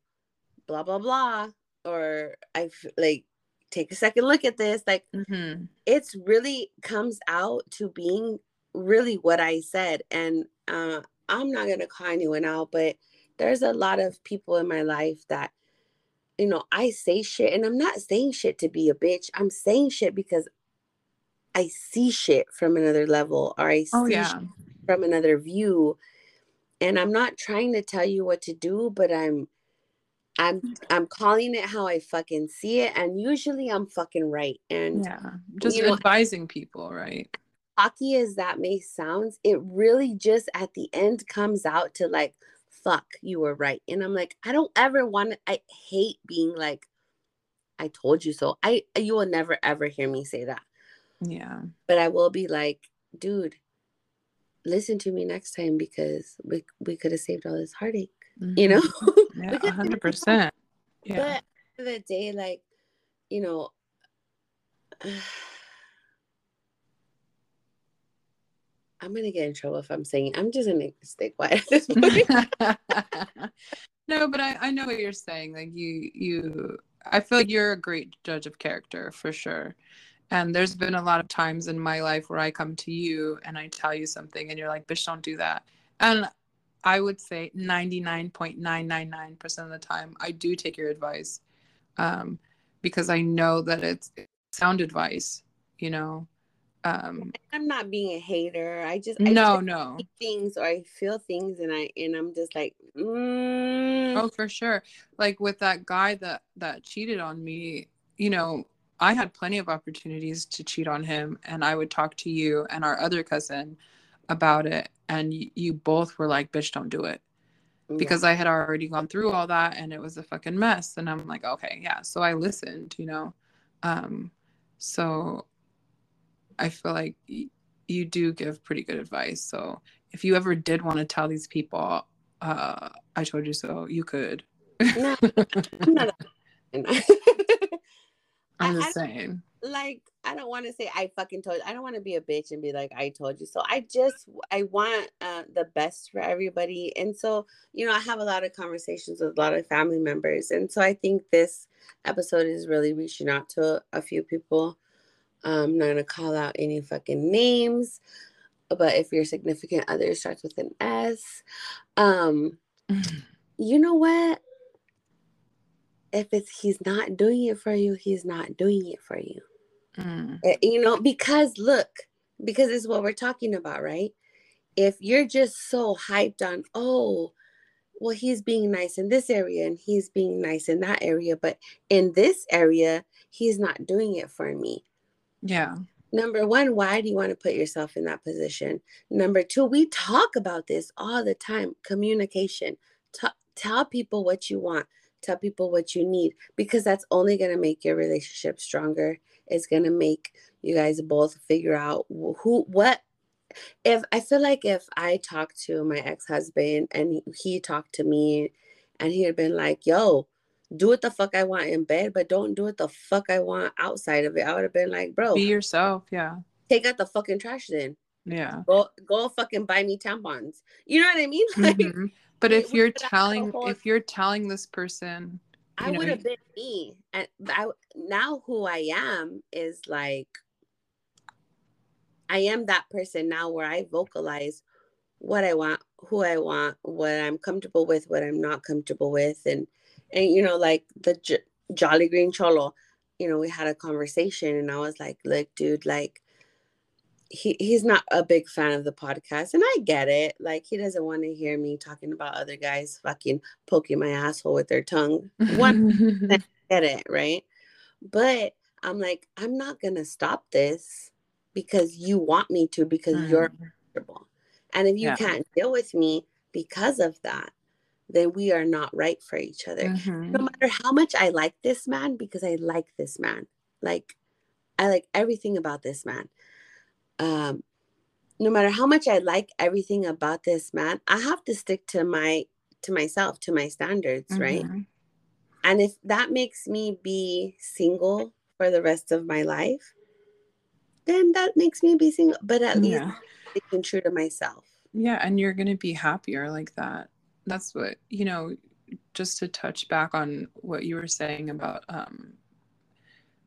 blah blah blah, or I like take a second look at this, like mm-hmm. it's really comes out to being really what I said. And uh, I'm not gonna call anyone out, but there's a lot of people in my life that you know I say shit, and I'm not saying shit to be a bitch. I'm saying shit because I see shit from another level or I oh, see oh, yeah. from another view. And I'm not trying to tell you what to do, but I'm I'm mm. I'm calling it how I fucking see it. And usually I'm fucking right. And yeah, just you know, advising people, right? Cocky as that may sound, it really just at the end comes out to like, fuck, you were right. And I'm like, I don't ever want I hate being like, I told you so. I you will never ever hear me say that. Yeah. But I will be like, dude, listen to me next time because we we could have saved all this heartache. Mm-hmm. You know? Yeah, hundred percent. Yeah. But the day, like, you know, I'm gonna get in trouble if I'm saying I'm just gonna stay quiet at this point. no, but I, I know what you're saying. Like you you I feel like you're a great judge of character for sure. And there's been a lot of times in my life where I come to you and I tell you something and you're like, bitch, don't do that. And I would say 99.999% of the time, I do take your advice um, because I know that it's sound advice, you know. Um, I'm not being a hater. I just I no, just no things or I feel things and I and I'm just like, mm. oh, for sure. Like with that guy that that cheated on me, you know, I had plenty of opportunities to cheat on him, and I would talk to you and our other cousin about it, and you both were like, "Bitch, don't do it," yeah. because I had already gone through all that, and it was a fucking mess. And I'm like, okay, yeah. So I listened, you know. Um, so I feel like y- you do give pretty good advice. So if you ever did want to tell these people, uh, I told you so, you could. no, I'm just saying. Like, I don't want to say I fucking told. You. I don't want to be a bitch and be like I told you. So I just I want uh, the best for everybody, and so you know I have a lot of conversations with a lot of family members, and so I think this episode is really reaching out to a few people. I'm not gonna call out any fucking names, but if your significant other starts with an S, um, you know what? If it's he's not doing it for you, he's not doing it for you. Mm. Eh, you know, because look, because it's what we're talking about, right? If you're just so hyped on, oh, well, he's being nice in this area and he's being nice in that area, but in this area, he's not doing it for me. Yeah. Number one, why do you want to put yourself in that position? Number two, we talk about this all the time communication. T- tell people what you want tell people what you need because that's only going to make your relationship stronger. It's going to make you guys both figure out who what if i feel like if i talked to my ex-husband and he talked to me and he had been like yo do what the fuck i want in bed but don't do it the fuck i want outside of it i would have been like bro be yourself yeah. take out the fucking trash then. Yeah. Go go fucking buy me tampons. You know what i mean? Like mm-hmm. But if you're telling if you're telling this person I would have been me. And I now who I am is like I am that person now where I vocalize what I want, who I want, what I'm comfortable with, what I'm not comfortable with, and and you know like the J- Jolly Green Cholo, you know we had a conversation and I was like, look, dude, like he he's not a big fan of the podcast and i get it like he doesn't want to hear me talking about other guys fucking poking my asshole with their tongue one get it right but i'm like i'm not gonna stop this because you want me to because you're comfortable and if you yeah. can't deal with me because of that then we are not right for each other. Mhm. No matter how much I like this man, because I like this man, like I like everything about this man. Um, no matter how much I like everything about this man, I have to stick to my to myself, to my standards, right? Mhm. And if that makes me be single for the rest of my life, then that makes me be single. But at least Yeah. sticking true to myself. Yeah, and you're going to be happier like that. That's what, you know, just to touch back on what you were saying about um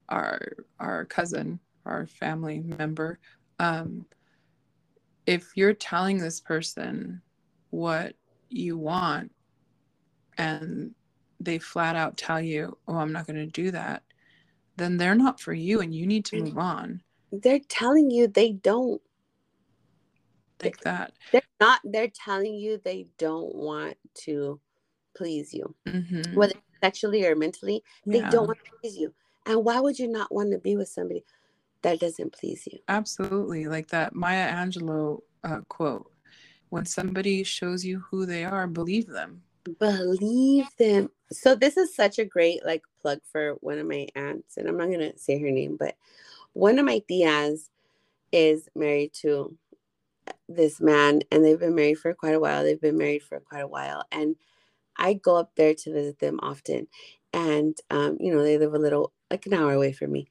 our our cousin, our family member. Um if you're telling this person what you want and they flat out tell you, "Oh, I'm not going to do that." Then they're not for you and you need to move on. They're telling you they don't. Like that. They're not. They're telling you they don't want to please you, Mhm. whether sexually or mentally. They Yeah. don't want to please you. And why would you not want to be with somebody that doesn't please you? Absolutely. Like that Maya Angelou uh, quote when somebody shows you who they are, believe them. Believe them. So this is such a great like plug for one of my aunts, and I'm not gonna say her name, but one of my tias is married to this man, and they've been married for quite a while. They've been married for quite a while, and I go up there to visit them often. And um, you know, they live a little like an hour away from me.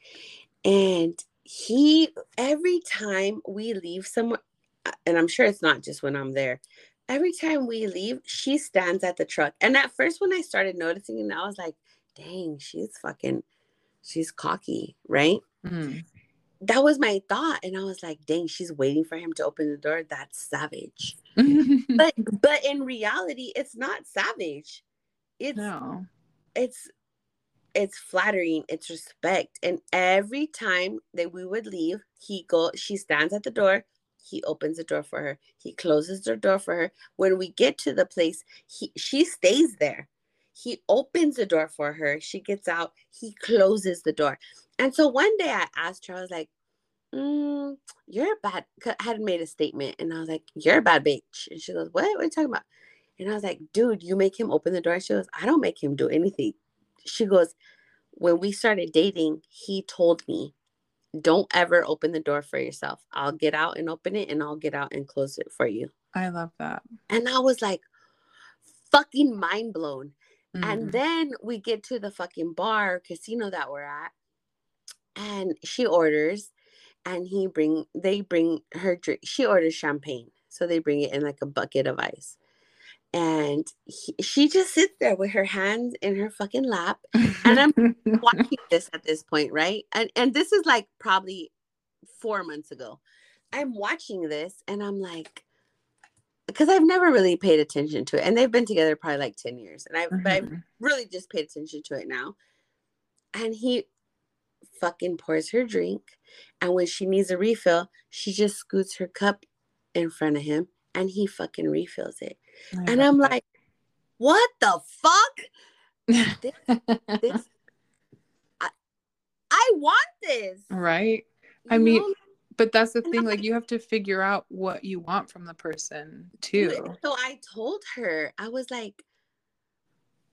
And he every time we leave somewhere, uh, and I'm sure it's not just when I'm there, every time we leave, she stands at the truck. And at first, when I started noticing it, I was like, dang, she's fucking, she's cocky, right? Mm. That was my thought. And I was like, dang, she's waiting for him to open the door. That's savage. But but in reality, it's not savage. It's no. it's it's flattering it's respect and every time that we would leave he go she stands at the door he opens the door for her he closes the door for her. When we get to the place he she stays there. He opens the door for her she gets out he closes the door. And so one day i asked her i was like mm, you're a bad I had made a statement and i was like you're a bad bitch. And she goes what? What are you talking about? And i was like dude you make him open the door. She goes i don't make him do anything she goes, when we started dating, he told me, don't ever open the door for yourself. I'll get out and open it and I'll get out and close it for you. I love that. And I was like, fucking mind blown. Mm. And then we get to the fucking bar casino that we're at. And she orders and he bring they bring her drink. She orders champagne. So they bring it in like a bucket of ice. And he, she just sits there with her hands in her fucking lap and I'm watching this at this point, right? And and this is like probably four months ago. I'm watching this and I'm like, because I've never really paid attention to it, and they've been together probably like ten years, and I've, but I've Mhm. really just paid attention to it now. And he fucking pours her drink, and when she needs a refill, she just scoots her cup in front of him, and he fucking refills it. I And I'm that. like, what the fuck? this I, I want this. right? I you mean, know? But that's the thing, like like- you have to figure out what you want from the person too. so I told her, I was like,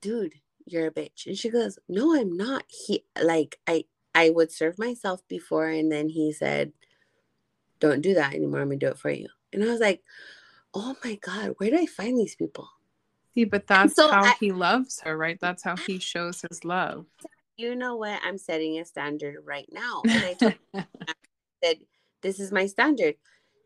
dude, you're a bitch. And she goes, No, I'm not. He like I I would serve myself before and then he said, Don't do that anymore. I'm gonna do it for you. And I was like, Oh my God, where do I find these people? See, but that's so how I- he loves her, right? That's how he shows his love. You know what? I'm setting a standard right now. And I told said, This is my standard.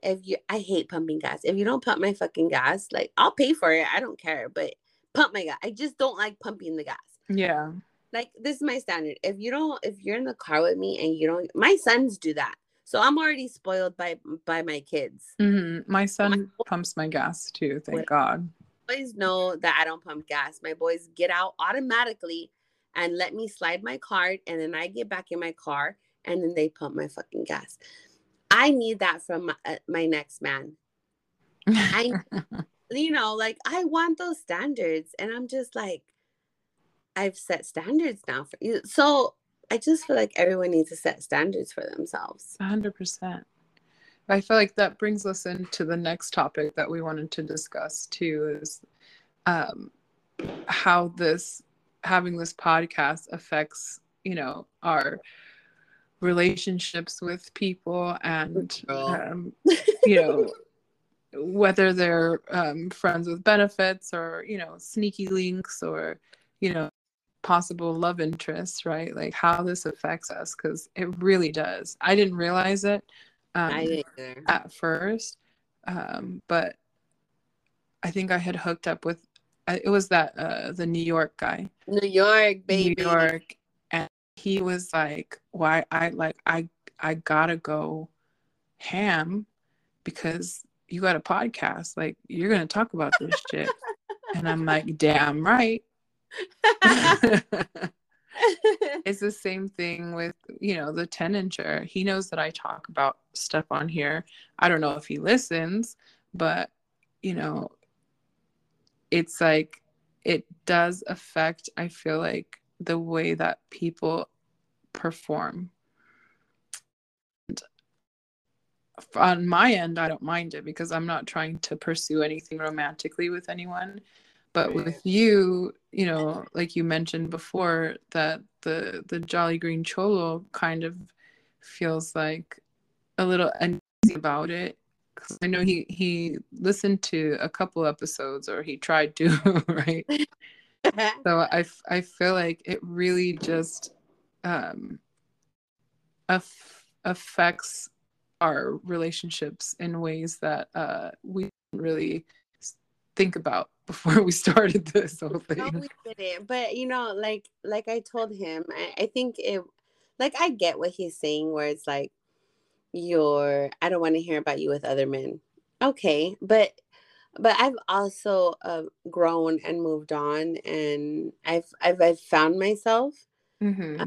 If you I hate pumping gas. If you don't pump my fucking gas, like I'll pay for it. I don't care. But pump my gas. I just don't like pumping the gas. yeah. Like this is my standard. If you don't, if you're in the car with me and you don't my sons do that. So I'm already spoiled by by my kids. hmm My son pumps my gas too, thank God. Boys know that I don't pump gas. My boys get out automatically and let me slide my card and then I get back in my car and then they pump my fucking gas. I need that from my, uh, my next man. I you know, like I want those standards, and I'm just like, I've set standards now for you. So I just feel like everyone needs to set standards for themselves. A hundred percent. I feel like that brings us into the next topic that we wanted to discuss too is um how this having this podcast affects you know our relationships with people and um, you know whether they're um, friends with benefits or you know sneaky links or you know possible love interests right like how this affects us because it really does i didn't realize it um, I at first um, but i think i had hooked up with it was that uh, the new york guy new york baby new york and he was like why i like i i gotta go ham because you got a podcast. Like, you're going to talk about this shit. And I'm like, damn right. it's the same thing with, you know, the 10 incher. He knows that I talk about stuff on here. I don't know if he listens, but, you know, it's like, it does affect, I feel like, the way that people perform and on my end, I don't mind it because I'm not trying to pursue anything romantically with anyone. But with you, you know, like you mentioned before, that the the Jolly Green Cholo kind of feels like a little uneasy about it. Cause I know he he listened to a couple episodes, or he tried to, right? so I I feel like it really just um aff- affects our relationships in ways that uh, we didn't really think about before we started this whole thing. No, we didn't. But you know, like like I told him, I, I think it like I get what he's saying where it's like you're I don't want to hear about you with other men. Okay, but but I've also uh, grown and moved on, and I've I've, I've found myself. Mm-hmm.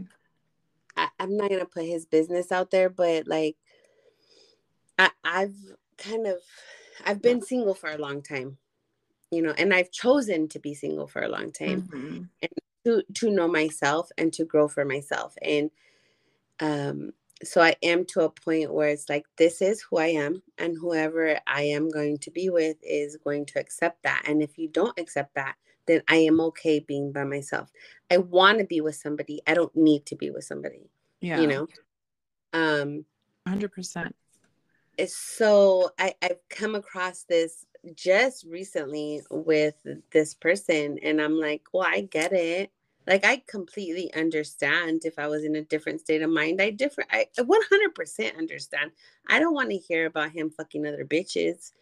I, I'm not gonna put his business out there, but like I, I've kind of I've been single for a long time, you know, and I've chosen to be single for a long time mm-hmm. and to to know myself and to grow for myself. And um so I am to a point where it's like this is who I am and whoever I am going to be with is going to accept that. And if you don't accept that, then I am okay being by myself. I want to be with somebody. I don't need to be with somebody. Yeah. You know. Um 100% it's so I, I've come across this just recently with this person, and I'm like, well, I get it. Like I completely understand if I was in a different state of mind. I different I 100% understand. I don't want to hear about him fucking other bitches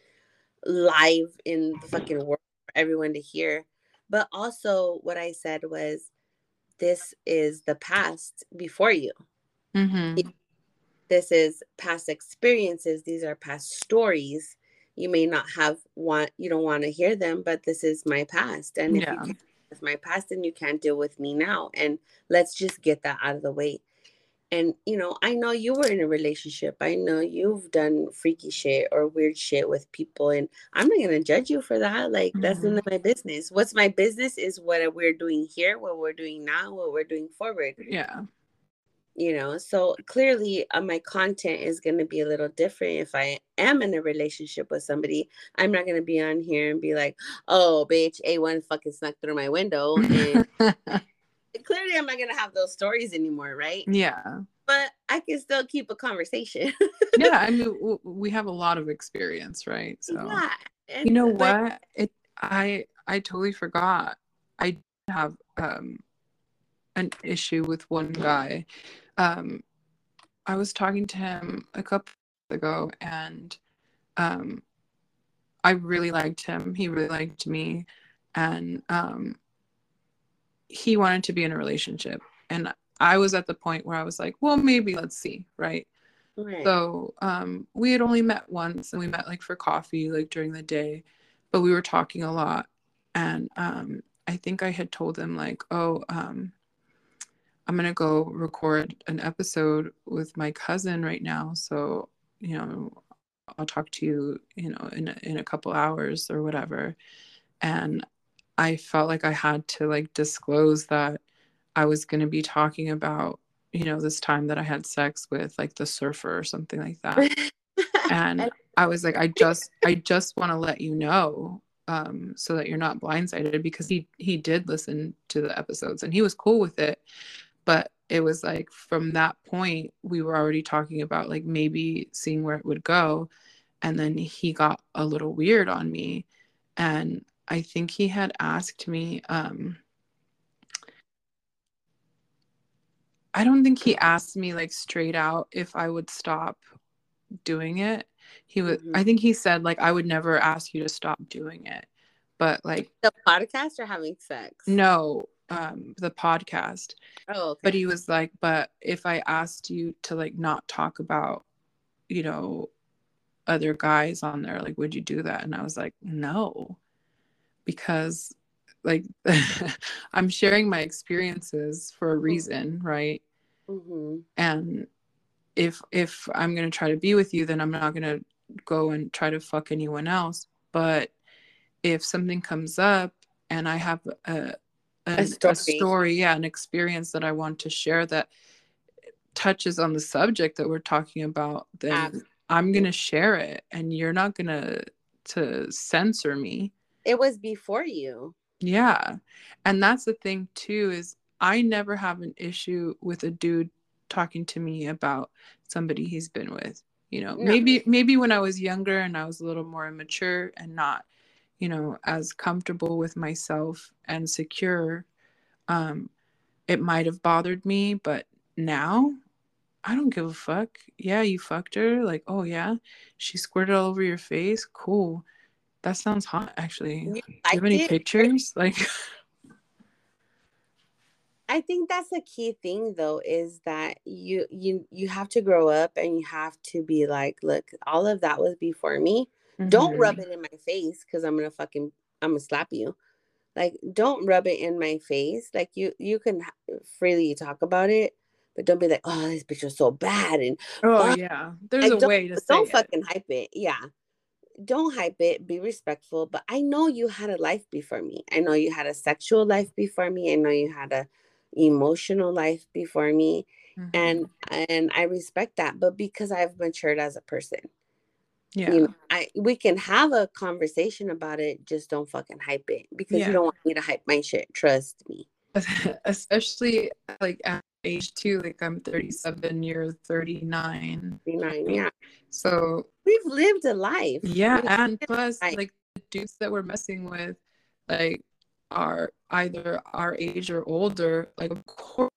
live in the fucking world for everyone to hear. But also what I said was this is the past before you. Mm-hmm this is past experiences these are past stories you may not have want you don't want to hear them but this is my past and if yeah. you can with my past and you can't deal with me now and let's just get that out of the way and you know i know you were in a relationship i know you've done freaky shit or weird shit with people and i'm not going to judge you for that like mm-hmm. that's none of my business what's my business is what we're doing here what we're doing now what we're doing forward yeah you know so clearly uh, my content is going to be a little different if i am in a relationship with somebody. I'm not going to be on here and be like oh bitch a1 fucking snuck through my window and clearly i'm not going to have those stories anymore right? Yeah. But i can still keep a conversation. Yeah i mean we have a lot of experience right? So yeah. And, you know what? It i i totally forgot. I have um an issue with one guy. Um, I was talking to him a couple ago, and um, I really liked him. He really liked me, and um, he wanted to be in a relationship. And I was at the point where I was like, well, maybe let's see, right? Right. So um, we had only met once, and we met like for coffee, like during the day, but we were talking a lot. And um, I think I had told him like, oh, um, I'm gonna go record an episode with my cousin right now. So, you know, I'll talk to you, you know, in a, in a couple hours or whatever. And I felt like I had to like disclose that I was gonna be talking about, you know, this time that I had sex with like the surfer or something like that. and I was like, I just I just want to let you know um, so that you're not blindsided because he he did listen to the episodes and he was cool with it but it was like from that point we were already talking about like maybe seeing where it would go. And then he got a little weird on me. And i think he had asked me um i don't think he asked me like straight out if i would stop doing it. He would Mhm. i think he said like i would never ask you to stop doing it. But like The podcast or having sex? no um the podcast. Oh, okay. but he was like but if i asked you to like not talk about you know other guys on there like would you do that? And i was like no. Because like i'm sharing my experiences for a reason right? Hmm and if if i'm going to try to be with you then i'm not going to go and try to fuck anyone else. But if something comes up and i have a a, story. a story yeah an experience that i want to share that touches on the subject that we're talking about then i'm going to share it and you're not going to to censor me It was before you. yeah. And that's the thing too is I never have an issue with a dude talking to me about somebody he's been with. You know, No. maybe maybe when I was younger and I was a little more immature and not, you know, as comfortable with myself and secure, um, it might have bothered me, but now I don't give a fuck. Yeah, you fucked her. Like, oh yeah, she squirted all over your face. Cool. That sounds hot, actually. You Do you have liked any it? pictures? Like, I think that's the key thing though is that you you you have to grow up and you have to be like, look, all of that was before me. Don't Mhm. rub it in my face because I'm gonna fucking I'm gonna slap you. Like, don't rub it in my face. Like you you can freely talk about it, but don't be like, oh, this bitch was so bad and Oh Fuck. yeah, there's Like, a way to say don't it. fucking hype it. Yeah. Don't hype it. Be respectful. But I know you had a life before me. I know you had a sexual life before me. I know you had a emotional life before me. Mhm. And and I respect that. But because I've matured as a person, yeah, you know, I we can have a conversation about it. Just don't fucking hype it because Yeah. you don't want me to hype my shit. Trust me. especially like at age two. Like I'm 37, you're 39. Be nine. Yeah. So We've lived a life. yeah, and plus life. like the dudes that we're messing with, like are either our age or older. Like of course,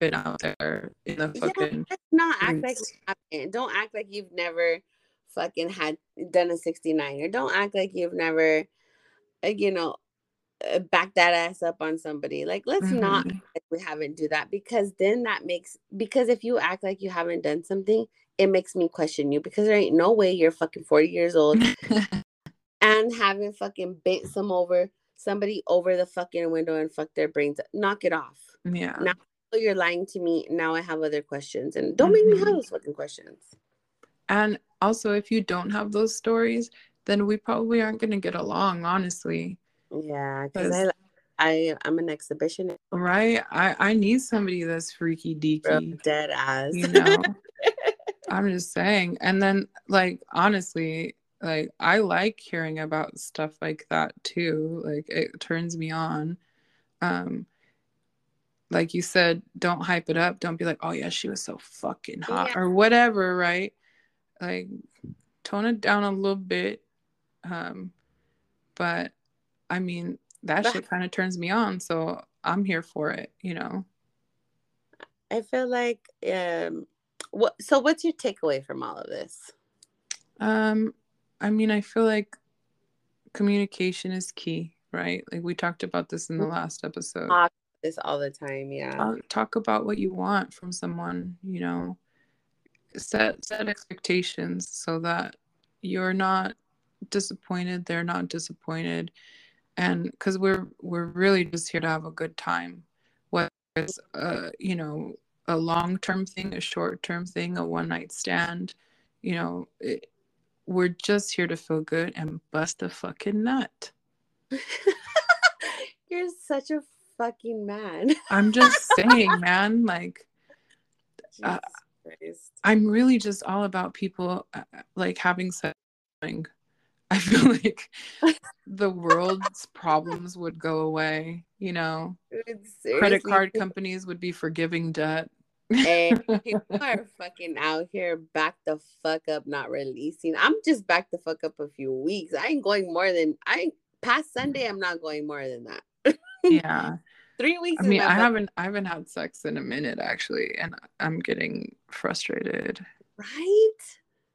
been out there in the Yeah, fucking let's not act like. Don't act like you've never fucking had done a 69 or don't act like you've never uh, you know uh, back that ass up on somebody like let's not Mhm. act like we haven't do that because then that makes because if you act like you haven't done something it makes me question you because there ain't no way you're fucking 40 years old and having fucking bent some over somebody over the fucking window and fuck their brains knock it off yeah. Now- you're lying to me now i have other questions and don't make me have Mhm. those fucking questions And also, if you don't have those stories, then we probably aren't going to get along, honestly. yeah because i i i'm an exhibitionist Right? I, I need somebody that's freaky deaky, dead ass you know? I'm just saying. And then, like, honestly, like, I like hearing about stuff like that too. Like, it turns me on. Um, like you said, don't hype it up. Don't be like, oh, yeah, she was so fucking hot Yeah. or whatever, right? Like, tone it down a little bit. Um, but I mean, that shit kind of turns me on. So I'm here for it, you know? i feel like um what so what's your takeaway from all of this Um, I mean, I feel like communication is key, right? Like we talked about this in the last episode. Talk this all the time yeah Talk, talk about what you want from someone, you know. Set set expectations so that you're not disappointed, they're not disappointed. And cuz we're we're really just here to have a good time. Whether it's uh, you know, a long-term thing, a short-term thing, a one-night stand, you know, it, we're just here to feel good and bust a fucking nut. you're such a fucking man I'm just saying, man, like Uh, Christ. I'm really just all about people uh, like having sex. I feel like the world's problems would go away. You know, credit card companies would be forgiving debt. and people are fucking out here back the fuck up, not releasing. I'm just back the fuck up a few weeks. I ain't going more than I past Sunday. I'm not going more than that. yeah. Three weeks. I mean, I haven't I haven't had sex in a minute actually, and I'm getting frustrated. Right.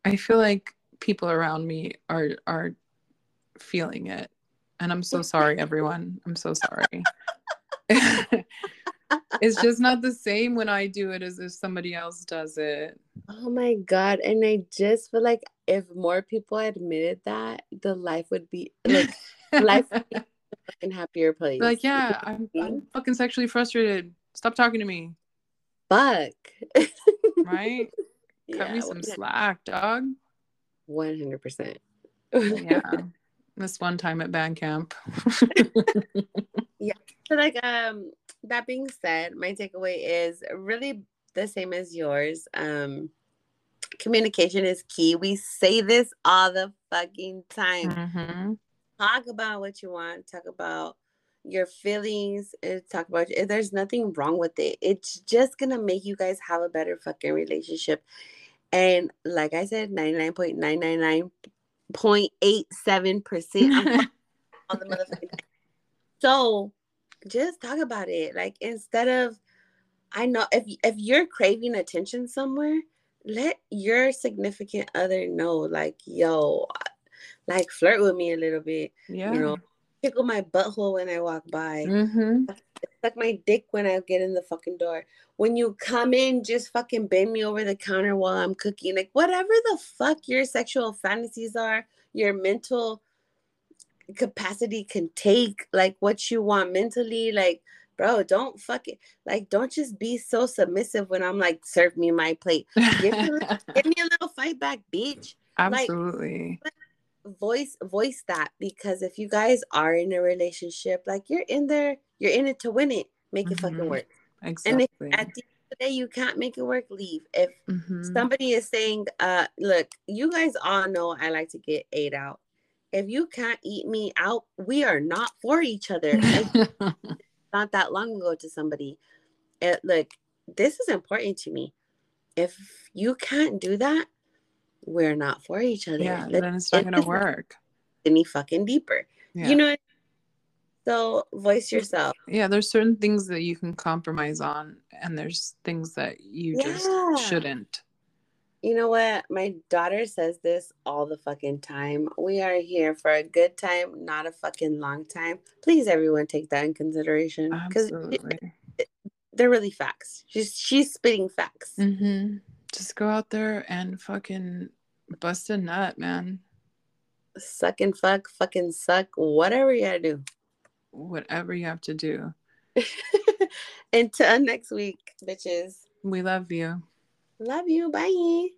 I feel like people around me are are feeling it, and I'm so sorry, everyone. I'm so sorry. it's just not the same when I do it as if somebody else does it. Oh my god! And I just feel like if more people admitted that, the life would be like life would be fucking happier place. Like, yeah, I'm, I'm fucking sexually frustrated. Stop talking to me. Fuck. right? Cut yeah, me some slack, dog. One hundred percent. Yeah. This one time at band camp. yeah. So like um that being said, my takeaway is really the same as yours. Um communication is key. We say this all the fucking time. Mm-hmm. Talk about what you want, talk about your feelings, talk about it. there's nothing wrong with it. It's just gonna make you guys have a better fucking relationship. And like I said, 99.999.87% on the motherfucking So just talk about it. Like instead of I know if if you're craving attention somewhere, let your significant other know, like, yo, like flirt with me a little bit. Yeah. You know, tickle my butthole when I walk by. Mm-hmm. Suck my dick when I get in the fucking door. When you come in, just fucking bend me over the counter while I'm cooking. Like whatever the fuck your sexual fantasies are, your mental capacity can take, like what you want mentally, like bro, don't fuck it. Like, don't just be so submissive when I'm like, serve me my plate. Give me, give me a little fight back, bitch. Absolutely. Like, voice voice that because if you guys are in a relationship, like you're in there, you're in it to win it. Make it mm-hmm. fucking work. Exactly. And if at the end of the day you can't make it work, leave. If mm-hmm. somebody is saying, uh, look, you guys all know I like to get ate out. If you can't eat me out, we are not for each other. not that long ago to somebody. It, look, this is important to me. If you can't do that, we're not for each other. Yeah, then it's not gonna work. Any fucking deeper. Yeah. You know. So voice yourself. Yeah, there's certain things that you can compromise on, and there's things that you yeah. just shouldn't. You know what? My daughter says this all the fucking time. We are here for a good time, not a fucking long time. Please, everyone, take that in consideration because they're really facts. She's she's spitting facts. Mm-hmm. Just go out there and fucking bust a nut, man. Suck and fuck, fucking suck, whatever you gotta do. Whatever you have to do. Until next week, bitches. We love you. Love you. Bye.